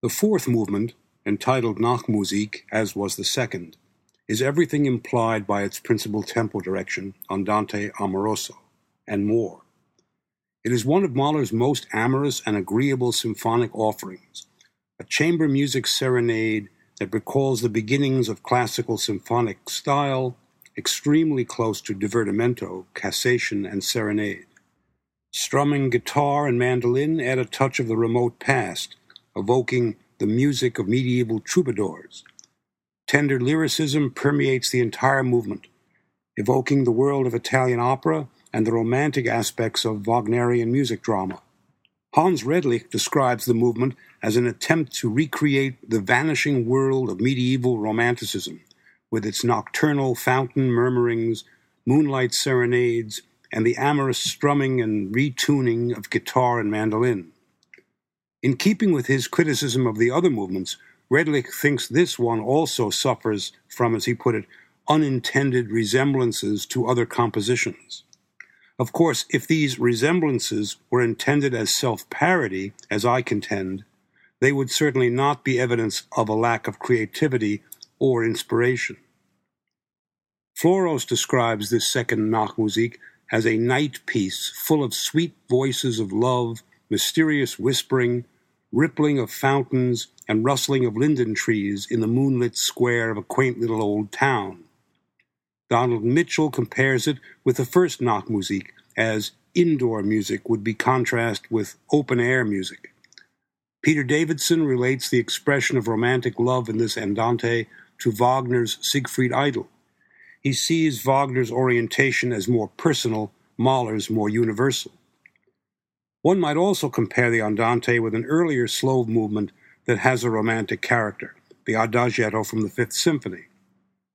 The fourth movement, entitled Nachtmusik, as was the second, is everything implied by its principal tempo direction, Andante amoroso, and more. It is one of Mahler's most amorous and agreeable symphonic offerings, a chamber music serenade that recalls the beginnings of classical symphonic style, extremely close to divertimento, cassation, and serenade. Strumming guitar and mandolin add a touch of the remote past, evoking the music of medieval troubadours. Tender lyricism permeates the entire movement, evoking the world of Italian opera and the romantic aspects of Wagnerian music drama. Hans Redlich describes the movement as an attempt to recreate the vanishing world of medieval romanticism, with its nocturnal fountain murmurings, moonlight serenades, and the amorous strumming and retuning of guitar and mandolin. In keeping with his criticism of the other movements, Redlich thinks this one also suffers from, as he put it, unintended resemblances to other compositions. Of course, if these resemblances were intended as self parody, as I contend, they would certainly not be evidence of a lack of creativity or inspiration. Floros describes this second Nachtmusik as a night piece full of sweet voices of love, mysterious whispering, rippling of fountains, and rustling of linden trees in the moonlit square of a quaint little old town. Donald Mitchell compares it with the first Nachtmusik, as indoor music would be contrast with open air music. Peter Davidson relates the expression of romantic love in this andante to Wagner's Siegfried Idyll. He sees Wagner's orientation as more personal, Mahler's more universal. One might also compare the andante with an earlier slow movement that has a romantic character, the Adagietto from the Fifth Symphony.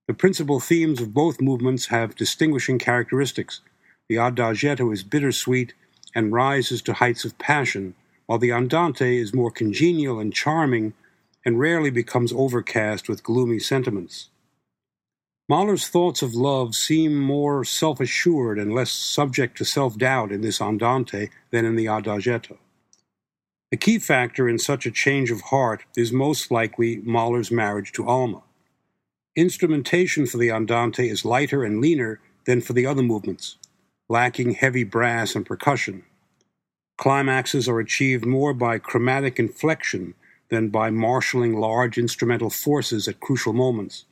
The principal themes of both movements have distinguishing characteristics. The Adagietto is bittersweet and rises to heights of passion, while the Andante is more congenial and charming and rarely becomes overcast with gloomy sentiments. Mahler's thoughts of love seem more self assured and less subject to self doubt in this Andante than in the Adagietto. The key factor in such a change of heart is most likely Mahler's marriage to Alma. Instrumentation for the Andante is lighter and leaner than for the other movements, lacking heavy brass and percussion. Climaxes are achieved more by chromatic inflection than by marshalling large instrumental forces at crucial moments.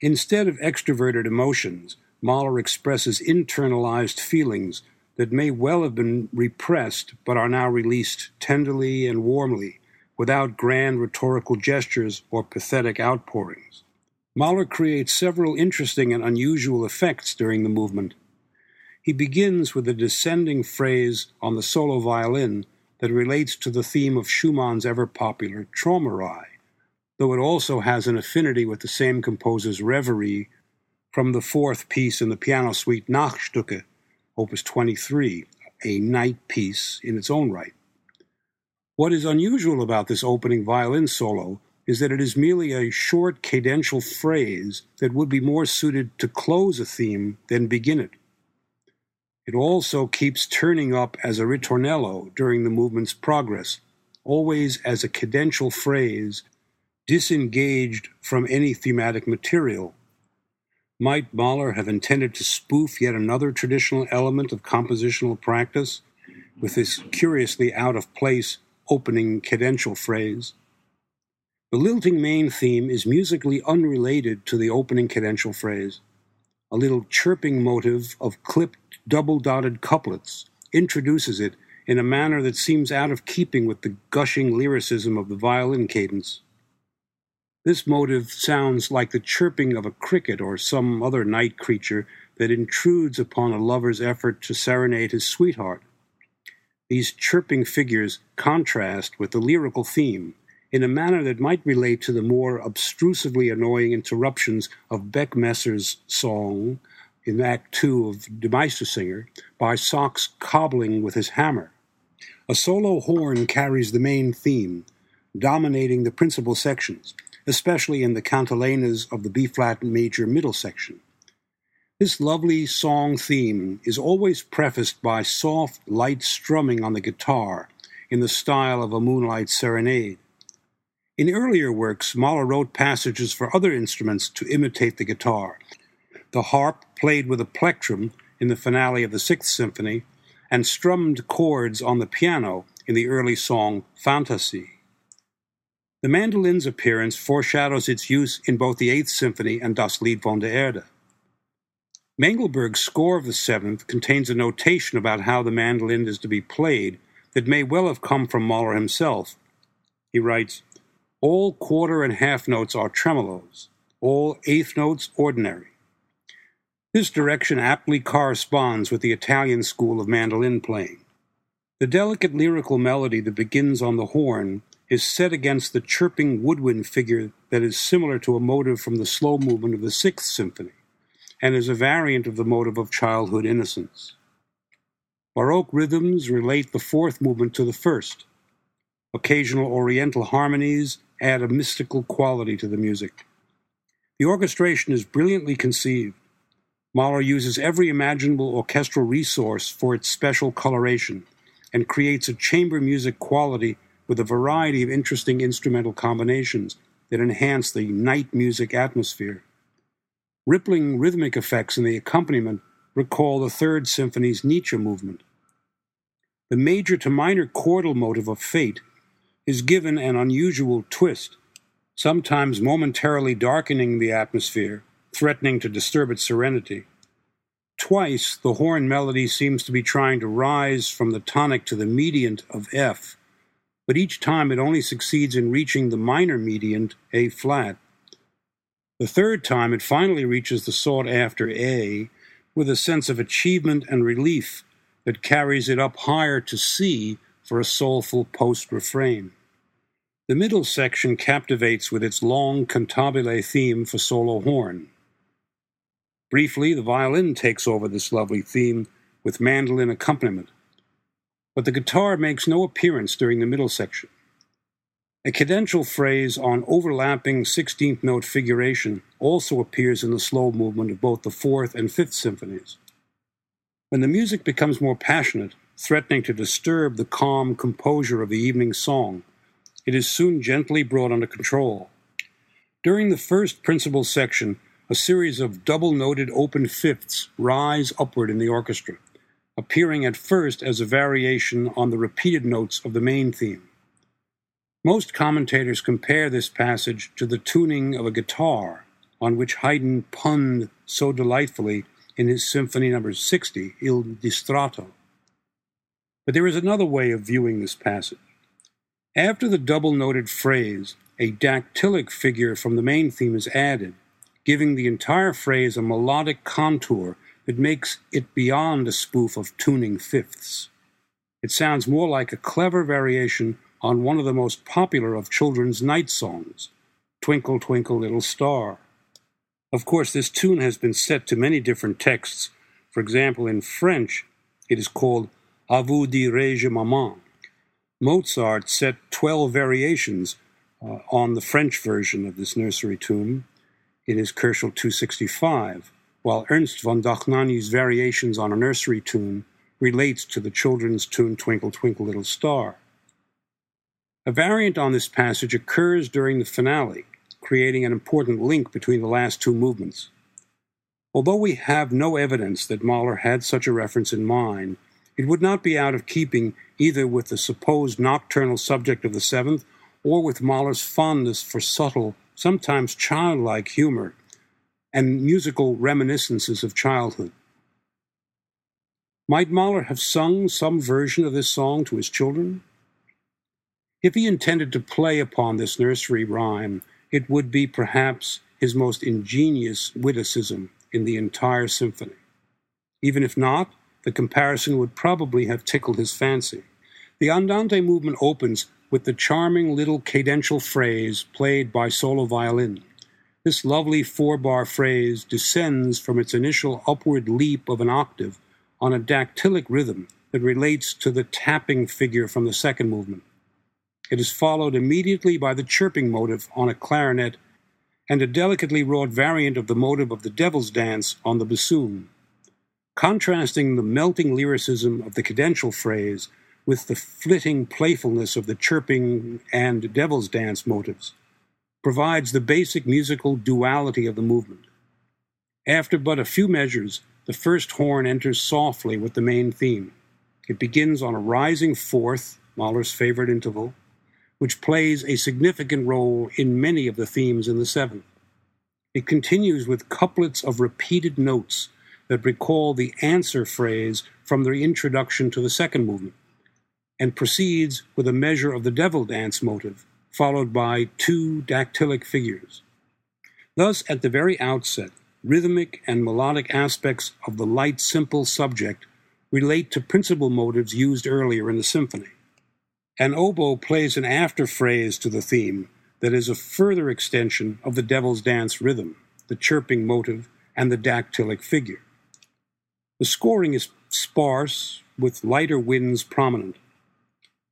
Instead of extroverted emotions, Mahler expresses internalized feelings that may well have been repressed but are now released tenderly and warmly, without grand rhetorical gestures or pathetic outpourings. Mahler creates several interesting and unusual effects during the movement. He begins with a descending phrase on the solo violin that relates to the theme of Schumann's ever popular Traumerei though it also has an affinity with the same composer's Reverie from the fourth piece in the piano suite Nachstücke, opus 23, a night piece in its own right. What is unusual about this opening violin solo is that it is merely a short cadential phrase that would be more suited to close a theme than begin it. It also keeps turning up as a ritornello during the movement's progress, always as a cadential phrase disengaged from any thematic material. Might Mahler have intended to spoof yet another traditional element of compositional practice with this curiously out of place opening cadential phrase? The lilting main theme is musically unrelated to the opening cadential phrase. A little chirping motive of clipped double dotted couplets introduces it in a manner that seems out of keeping with the gushing lyricism of the violin cadence. This motive sounds like the chirping of a cricket or some other night creature that intrudes upon a lover's effort to serenade his sweetheart. These chirping figures contrast with the lyrical theme in a manner that might relate to the more obtrusively annoying interruptions of Beckmesser's song in Act Two of Die Meistersinger by Sachs cobbling with his hammer. A solo horn carries the main theme, dominating the principal sections, especially in the cantilenas of the B flat major middle section. This lovely song theme is always prefaced by soft, light strumming on the guitar in the style of a moonlight serenade. In earlier works, Mahler wrote passages for other instruments to imitate the guitar. The harp played with a plectrum in the finale of the Sixth Symphony, and strummed chords on the piano in the early song Fantasie. The mandolin's appearance foreshadows its use in both the Eighth Symphony and Das Lied von der Erde. Mengelberg's score of the Seventh contains a notation about how the mandolin is to be played that may well have come from Mahler himself. He writes, All quarter and half notes are tremolos, all eighth notes ordinary. This direction aptly corresponds with the Italian school of mandolin playing. The delicate lyrical melody that begins on the horn is set against the chirping woodwind figure that is similar to a motive from the slow movement of the Sixth Symphony, and is a variant of the motive of childhood innocence. Baroque rhythms relate the fourth movement to the first. Occasional Oriental harmonies add a mystical quality to the music. The orchestration is brilliantly conceived Mahler uses every imaginable orchestral resource for its special coloration and creates a chamber music quality with a variety of interesting instrumental combinations that enhance the night music atmosphere. Rippling rhythmic effects in the accompaniment recall the Third Symphony's Nietzsche movement. The major to minor chordal motive of Fate is given an unusual twist, sometimes momentarily darkening the atmosphere threatening to disturb its serenity. Twice, the horn melody seems to be trying to rise from the tonic to the mediant of F, but each time it only succeeds in reaching the minor mediant, A flat. The third time, it finally reaches the sought after A with a sense of achievement and relief that carries it up higher to C for a soulful post refrain. The middle section captivates with its long cantabile theme for solo horn. Briefly, the violin takes over this lovely theme with mandolin accompaniment, but the guitar makes no appearance during the middle section. A cadential phrase on overlapping 16th note figuration also appears in the slow movement of both the fourth and fifth symphonies. When the music becomes more passionate, threatening to disturb the calm composure of the evening song, it is soon gently brought under control. During the first principal section, a series of double noted open fifths rise upward in the orchestra, appearing at first as a variation on the repeated notes of the main theme. Most commentators compare this passage to the tuning of a guitar on which Haydn punned so delightfully in his Symphony No. 60, Il Distratto. But there is another way of viewing this passage. After the double noted phrase, a dactylic figure from the main theme is added, giving the entire phrase a melodic contour that makes it beyond a spoof of tuning fifths. It sounds more like a clever variation on one of the most popular of children's night songs, Twinkle, Twinkle, Little Star. Of course, this tune has been set to many different texts. For example, in French, it is called A vous dirai-je maman. Mozart set 12 variations uh, on the French version of this nursery tune, in his Köchel 265, while Ernst von Dohnanyi's variations on a nursery tune relates to the children's tune Twinkle Twinkle Little Star. A variant on this passage occurs during the finale, creating an important link between the last two movements. Although we have no evidence that Mahler had such a reference in mind, it would not be out of keeping either with the supposed nocturnal subject of the seventh or with Mahler's fondness for subtle sometimes childlike humor, and musical reminiscences of childhood. Might Mahler have sung some version of this song to his children? If he intended to play upon this nursery rhyme, it would be perhaps his most ingenious witticism in the entire symphony. Even if not, the comparison would probably have tickled his fancy. The Andante movement opens with the charming little cadential phrase played by solo violin. This lovely four bar phrase descends from its initial upward leap of an octave on a dactylic rhythm that relates to the tapping figure from the second movement. It is followed immediately by the chirping motive on a clarinet and a delicately wrought variant of the motive of the Devil's Dance on the bassoon. Contrasting the melting lyricism of the cadential phrase with the flitting playfulness of the chirping and devil's dance motives, provides the basic musical duality of the movement. After but a few measures, the first horn enters softly with the main theme. It begins on a rising fourth, Mahler's favorite interval, which plays a significant role in many of the themes in the seventh. It continues with couplets of repeated notes that recall the answer phrase from the introduction to the second movement, and proceeds with a measure of the devil dance motive, followed by two dactylic figures. Thus, at the very outset, rhythmic and melodic aspects of the light, simple subject relate to principal motives used earlier in the symphony. An oboe plays an afterphrase to the theme that is a further extension of the devil's dance rhythm, the chirping motive, and the dactylic figure. The scoring is sparse, with lighter winds prominent.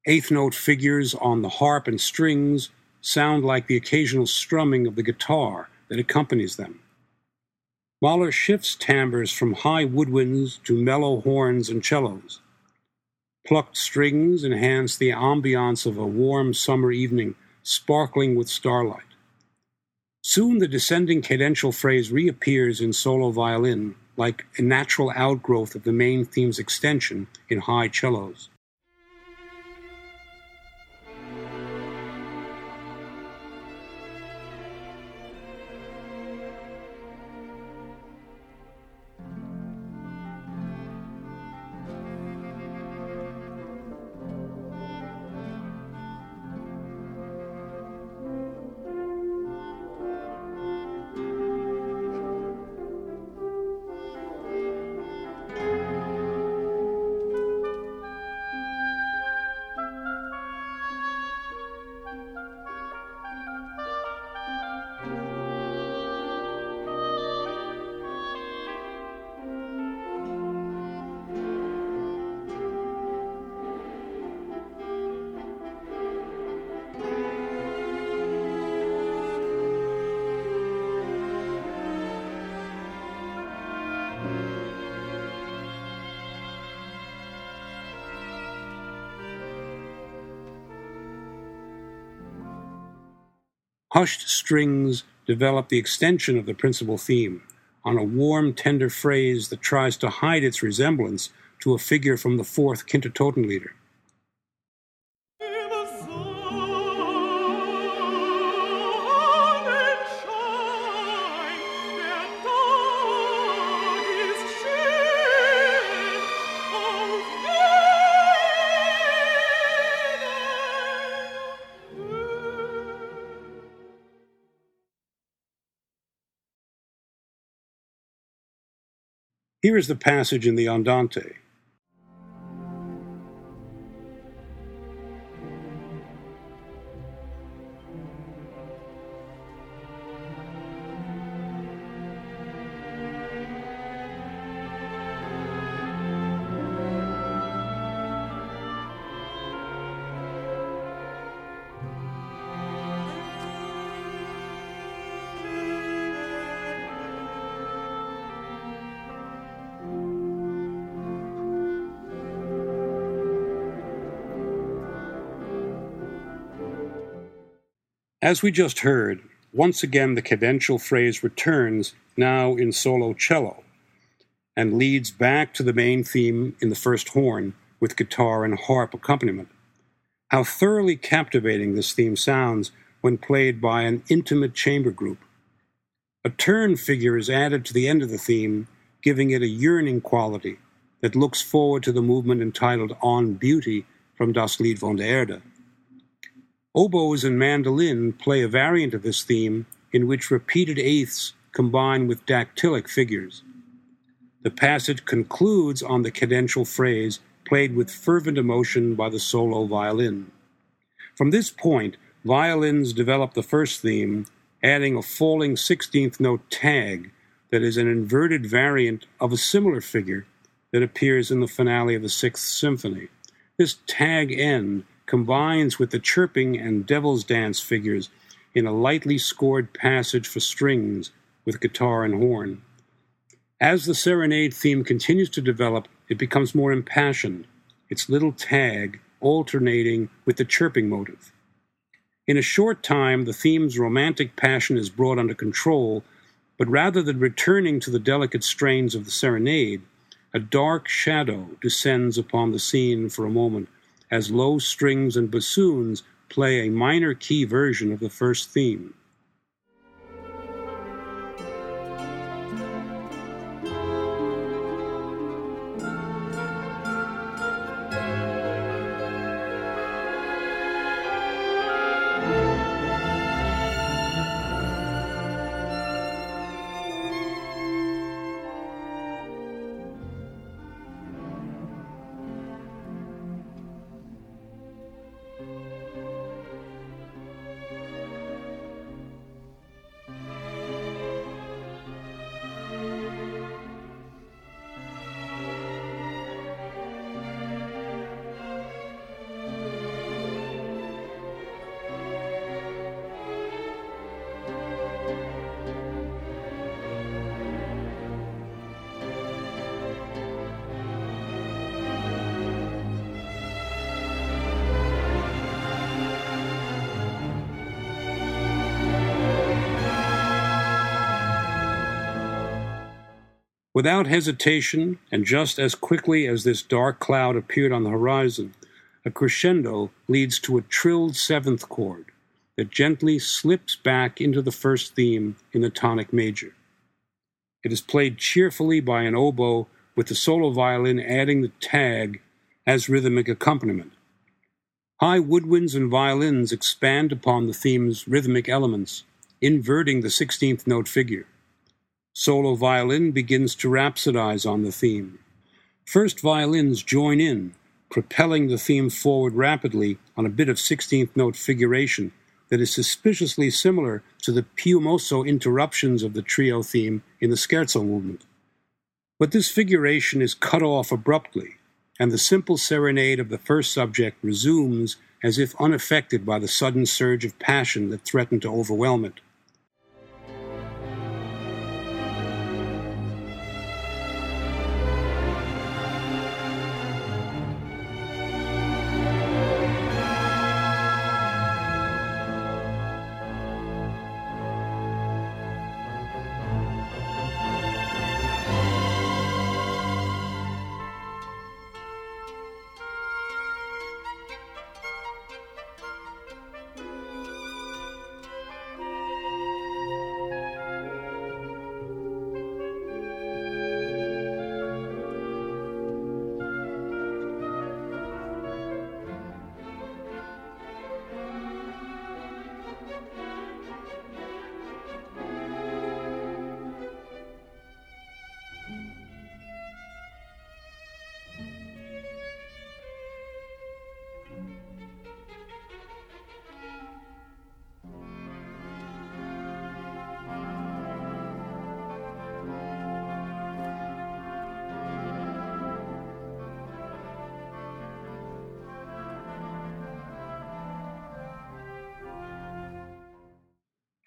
Eighth note figures on the harp and strings sound like the occasional strumming of the guitar that accompanies them. Mahler shifts timbres from high woodwinds to mellow horns and cellos. Plucked strings enhance the ambiance of a warm summer evening, sparkling with starlight. Soon the descending cadential phrase reappears in solo violin, like a natural outgrowth of the main theme's extension in high cellos. Hushed strings develop the extension of the principal theme on a warm, tender phrase that tries to hide its resemblance to a figure from the fourth Kindertotenlieder. Here is the passage in the Andante. As we just heard, once again the cadential phrase returns, now in solo cello, and leads back to the main theme in the first horn with guitar and harp accompaniment. How thoroughly captivating this theme sounds when played by an intimate chamber group. A turn figure is added to the end of the theme, giving it a yearning quality that looks forward to the movement entitled On Beauty from Das Lied von der Erde. Oboes and mandolin play a variant of this theme in which repeated eighths combine with dactylic figures. The passage concludes on the cadential phrase played with fervent emotion by the solo violin. From this point, violins develop the first theme, adding a falling 16th note tag that is an inverted variant of a similar figure that appears in the finale of the Sixth Symphony. This tag end combines with the chirping and devil's dance figures in a lightly scored passage for strings with guitar and horn. As the serenade theme continues to develop, it becomes more impassioned, its little tag alternating with the chirping motive. In a short time, the theme's romantic passion is brought under control, but rather than returning to the delicate strains of the serenade, a dark shadow descends upon the scene for a moment as low strings and bassoons play a minor key version of the first theme. Without hesitation, and just as quickly as this dark cloud appeared on the horizon, a crescendo leads to a trilled seventh chord that gently slips back into the first theme in the tonic major. It is played cheerfully by an oboe with the solo violin adding the tag as rhythmic accompaniment. High woodwinds and violins expand upon the theme's rhythmic elements, inverting the 16th note figure. Solo violin begins to rhapsodize on the theme. First violins join in, propelling the theme forward rapidly on a bit of 16th note figuration that is suspiciously similar to the più mosso interruptions of the trio theme in the scherzo movement. But this figuration is cut off abruptly, and the simple serenade of the first subject resumes as if unaffected by the sudden surge of passion that threatened to overwhelm it.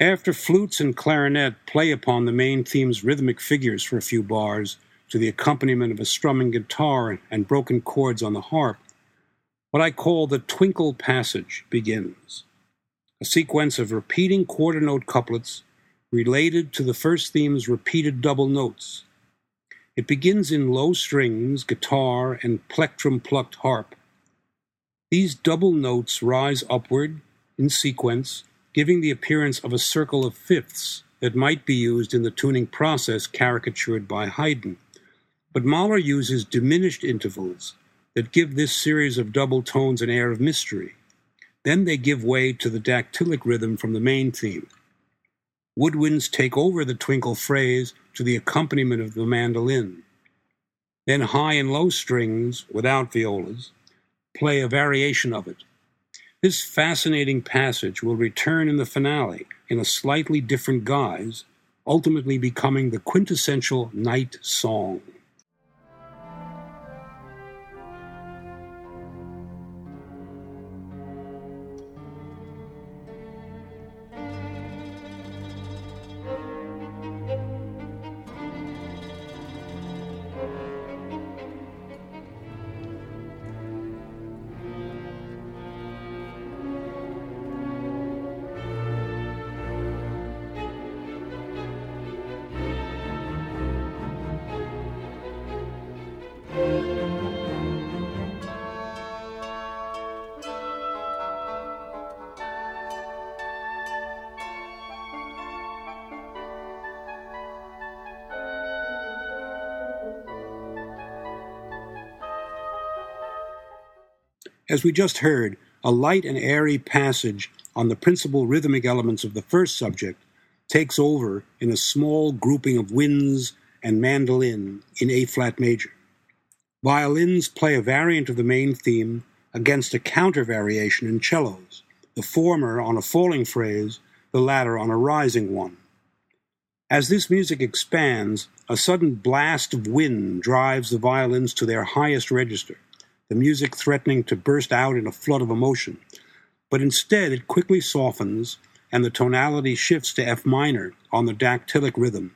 After flutes and clarinet play upon the main theme's rhythmic figures for a few bars, to the accompaniment of a strumming guitar and broken chords on the harp, what I call the twinkle passage begins. A sequence of repeating quarter note couplets related to the first theme's repeated double notes. It begins in low strings, guitar, and plectrum plucked harp. These double notes rise upward in sequence giving the appearance of a circle of fifths that might be used in the tuning process caricatured by Haydn. But Mahler uses diminished intervals that give this series of double tones an air of mystery. Then they give way to the dactylic rhythm from the main theme. Woodwinds take over the twinkle phrase to the accompaniment of the mandolin. Then high and low strings, without violas, play a variation of it, this fascinating passage will return in the finale in a slightly different guise, ultimately becoming the quintessential night song. As we just heard, a light and airy passage on the principal rhythmic elements of the first subject takes over in a small grouping of winds and mandolin in A flat major. Violins play a variant of the main theme against a counter variation in cellos, the former on a falling phrase, the latter on a rising one. As this music expands, a sudden blast of wind drives the violins to their highest register, the music threatening to burst out in a flood of emotion. But instead, it quickly softens, and the tonality shifts to F minor on the dactylic rhythm,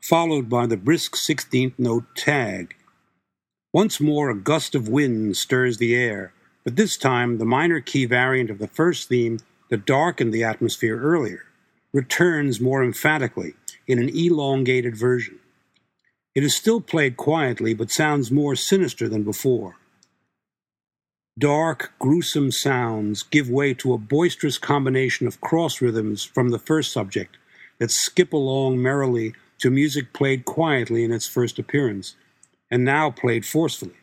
followed by the brisk 16th note tag. Once more, a gust of wind stirs the air, but this time the minor key variant of the first theme that darkened the atmosphere earlier returns more emphatically in an elongated version. It is still played quietly, but sounds more sinister than before. Dark, gruesome sounds give way to a boisterous combination of cross rhythms from the first subject that skip along merrily to music played quietly in its first appearance, and now played forcefully.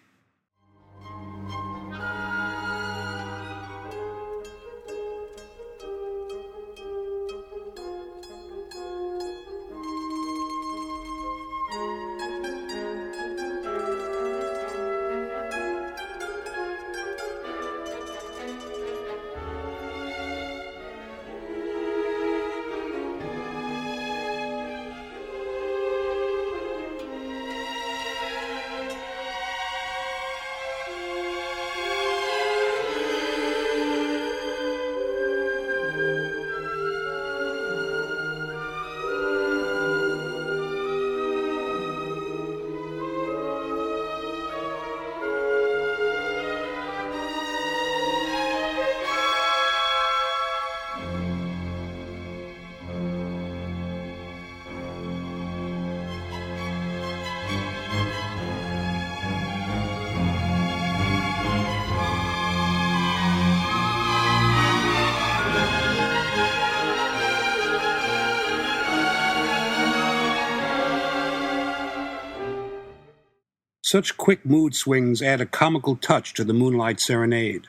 Such quick mood swings add a comical touch to the Moonlight Serenade.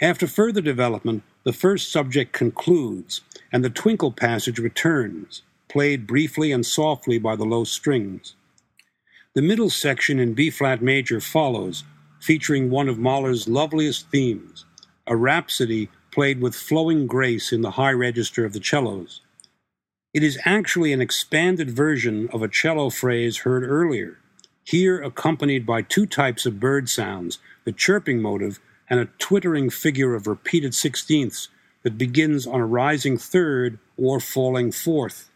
After further development, the first subject concludes, and the twinkle passage returns, played briefly and softly by the low strings. The middle section in B flat major follows, featuring one of Mahler's loveliest themes, a rhapsody played with flowing grace in the high register of the cellos. It is actually an expanded version of a cello phrase heard earlier, here accompanied by two types of bird sounds the chirping motive and a twittering figure of repeated sixteenths that begins on a rising third or falling fourth.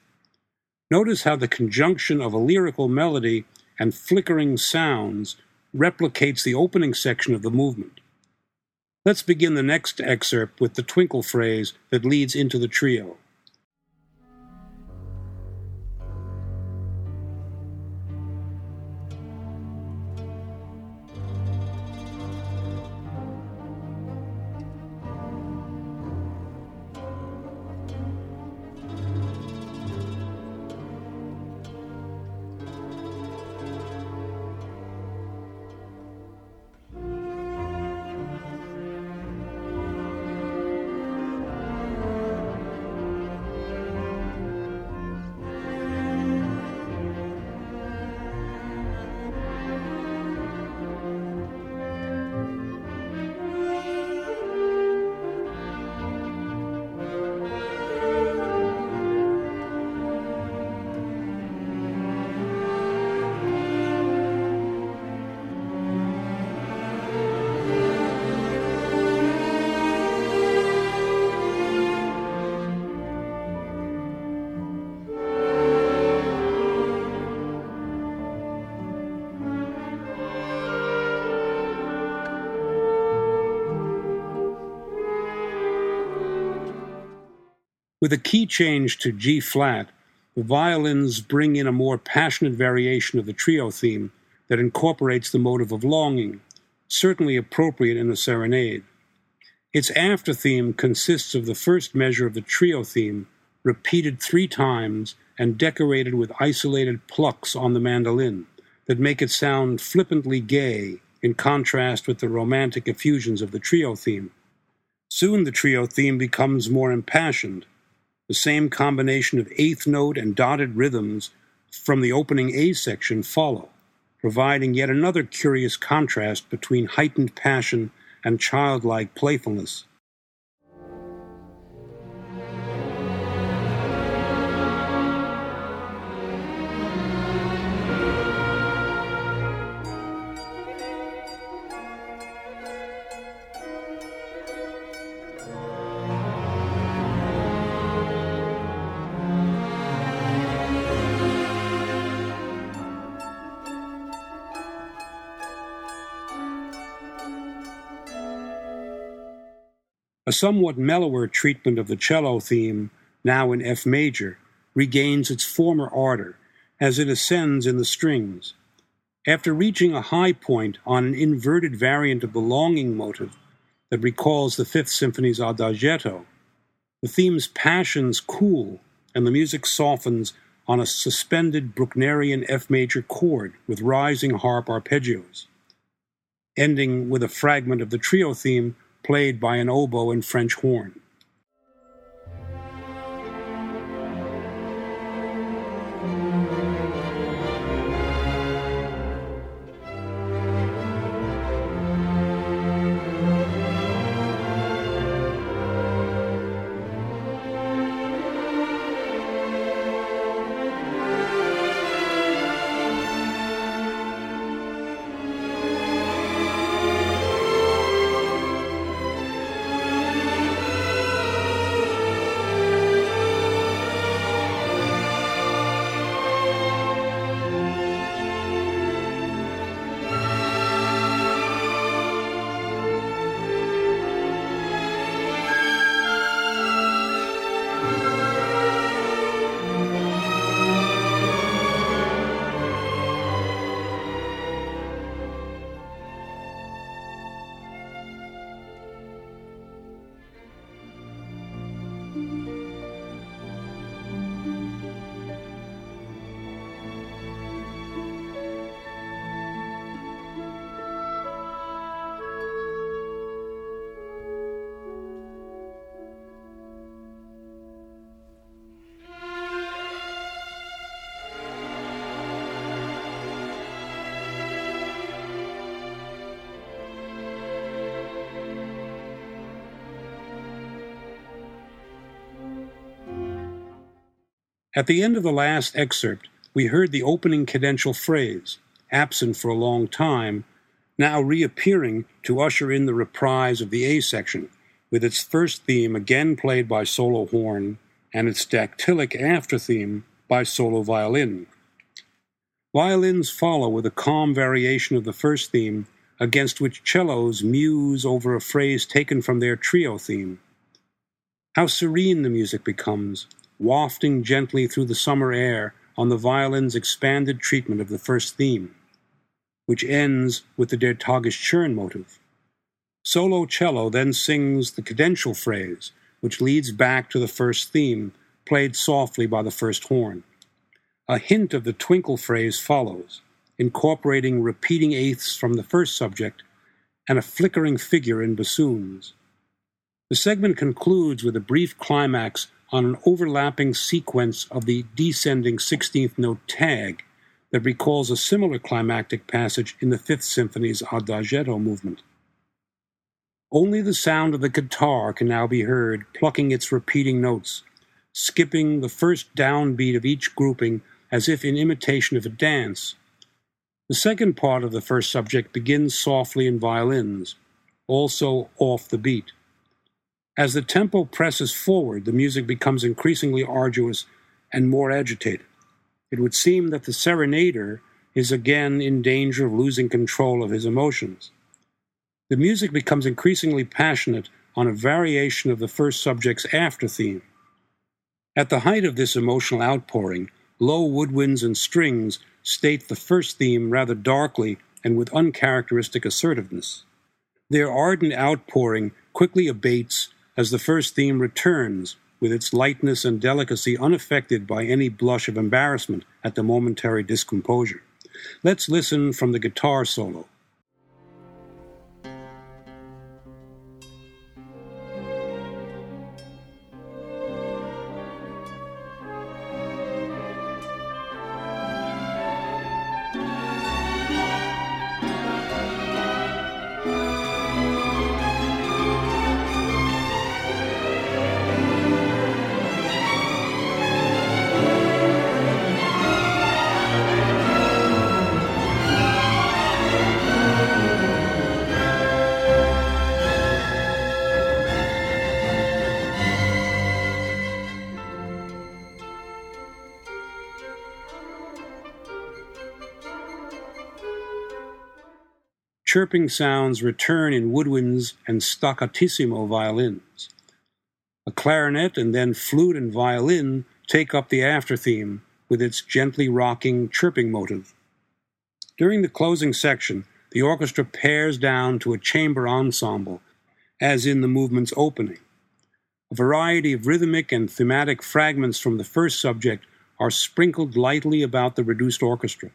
Notice how the conjunction of a lyrical melody and flickering sounds replicates the opening section of the movement. Let's begin the next excerpt with the twinkle phrase that leads into the trio. With a key change to G flat, the violins bring in a more passionate variation of the trio theme that incorporates the motive of longing, certainly appropriate in a serenade. Its after theme consists of the first measure of the trio theme, repeated three times and decorated with isolated plucks on the mandolin that make it sound flippantly gay in contrast with the romantic effusions of the trio theme. Soon the trio theme becomes more impassioned. The same combination of eighth note and dotted rhythms from the opening A section follow, providing yet another curious contrast between heightened passion and childlike playfulness. A somewhat mellower treatment of the cello theme, now in F major, regains its former ardor as it ascends in the strings. After reaching a high point on an inverted variant of the longing motive that recalls the Fifth Symphony's Adagietto, the theme's passions cool and the music softens on a suspended Brucknerian F major chord with rising harp arpeggios, ending with a fragment of the trio theme played by an oboe and French horn. At the end of the last excerpt, we heard the opening cadential phrase, absent for a long time, now reappearing to usher in the reprise of the A section, with its first theme again played by solo horn and its dactylic after theme by solo violin. Violins follow with a calm variation of the first theme, against which cellos muse over a phrase taken from their trio theme. How serene the music becomes, wafting gently through the summer air on the violin's expanded treatment of the first theme, which ends with the Der Tag ist schön motive. Solo cello then sings the cadential phrase, which leads back to the first theme, played softly by the first horn. A hint of the twinkle phrase follows, incorporating repeating eighths from the first subject and a flickering figure in bassoons. The segment concludes with a brief climax on an overlapping sequence of the descending 16th note tag that recalls a similar climactic passage in the Fifth Symphony's Adagietto movement. Only the sound of the guitar can now be heard plucking its repeating notes, skipping the first downbeat of each grouping as if in imitation of a dance. The second part of the first subject begins softly in violins, also off the beat. As the tempo presses forward, the music becomes increasingly arduous and more agitated. It would seem that the serenader is again in danger of losing control of his emotions. The music becomes increasingly passionate on a variation of the first subject's after theme. At the height of this emotional outpouring, low woodwinds and strings state the first theme rather darkly and with uncharacteristic assertiveness. Their ardent outpouring quickly abates as the first theme returns with its lightness and delicacy unaffected by any blush of embarrassment at the momentary discomposure. Let's listen from the guitar solo. Chirping sounds return in woodwinds and staccatissimo violins. A clarinet and then flute and violin take up the after theme with its gently rocking chirping motive. During the closing section, the orchestra pares down to a chamber ensemble, as in the movement's opening. A variety of rhythmic and thematic fragments from the first subject are sprinkled lightly about the reduced orchestra.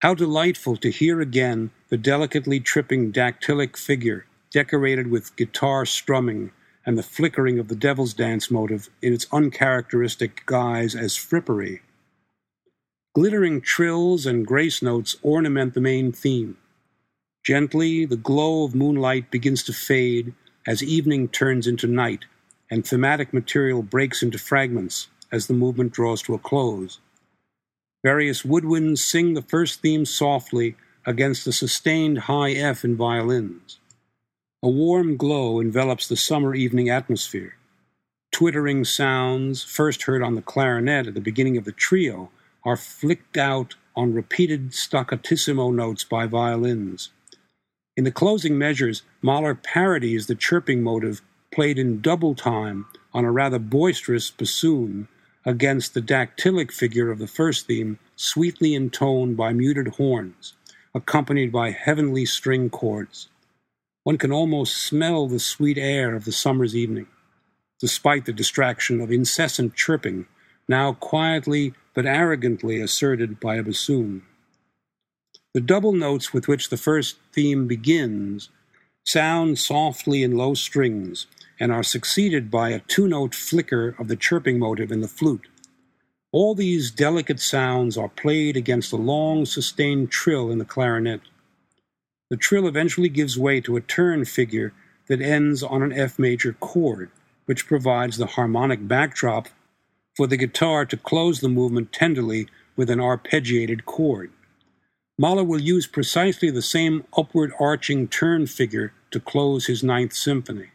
How delightful to hear again the delicately tripping dactylic figure decorated with guitar strumming and the flickering of the devil's dance motive in its uncharacteristic guise as frippery. Glittering trills and grace notes ornament the main theme. Gently, the glow of moonlight begins to fade as evening turns into night, and thematic material breaks into fragments as the movement draws to a close. Various woodwinds sing the first theme softly against a sustained high F in violins. A warm glow envelops the summer evening atmosphere. Twittering sounds, first heard on the clarinet at the beginning of the trio, are flicked out on repeated staccatissimo notes by violins. In the closing measures, Mahler parodies the chirping motive played in double time on a rather boisterous bassoon against the dactylic figure of the first theme, sweetly intoned by muted horns, accompanied by heavenly string chords. One can almost smell the sweet air of the summer's evening, despite the distraction of incessant chirping, now quietly but arrogantly asserted by a bassoon. The double notes with which the first theme begins sound softly in low strings and are succeeded by a two note flicker of the chirping motive in the flute. All these delicate sounds are played against a long sustained trill in the clarinet. The trill eventually gives way to a turn figure that ends on an F major chord, which provides the harmonic backdrop for the guitar to close the movement tenderly with an arpeggiated chord. Mahler will use precisely the same upward arching turn figure to close his Ninth Symphony.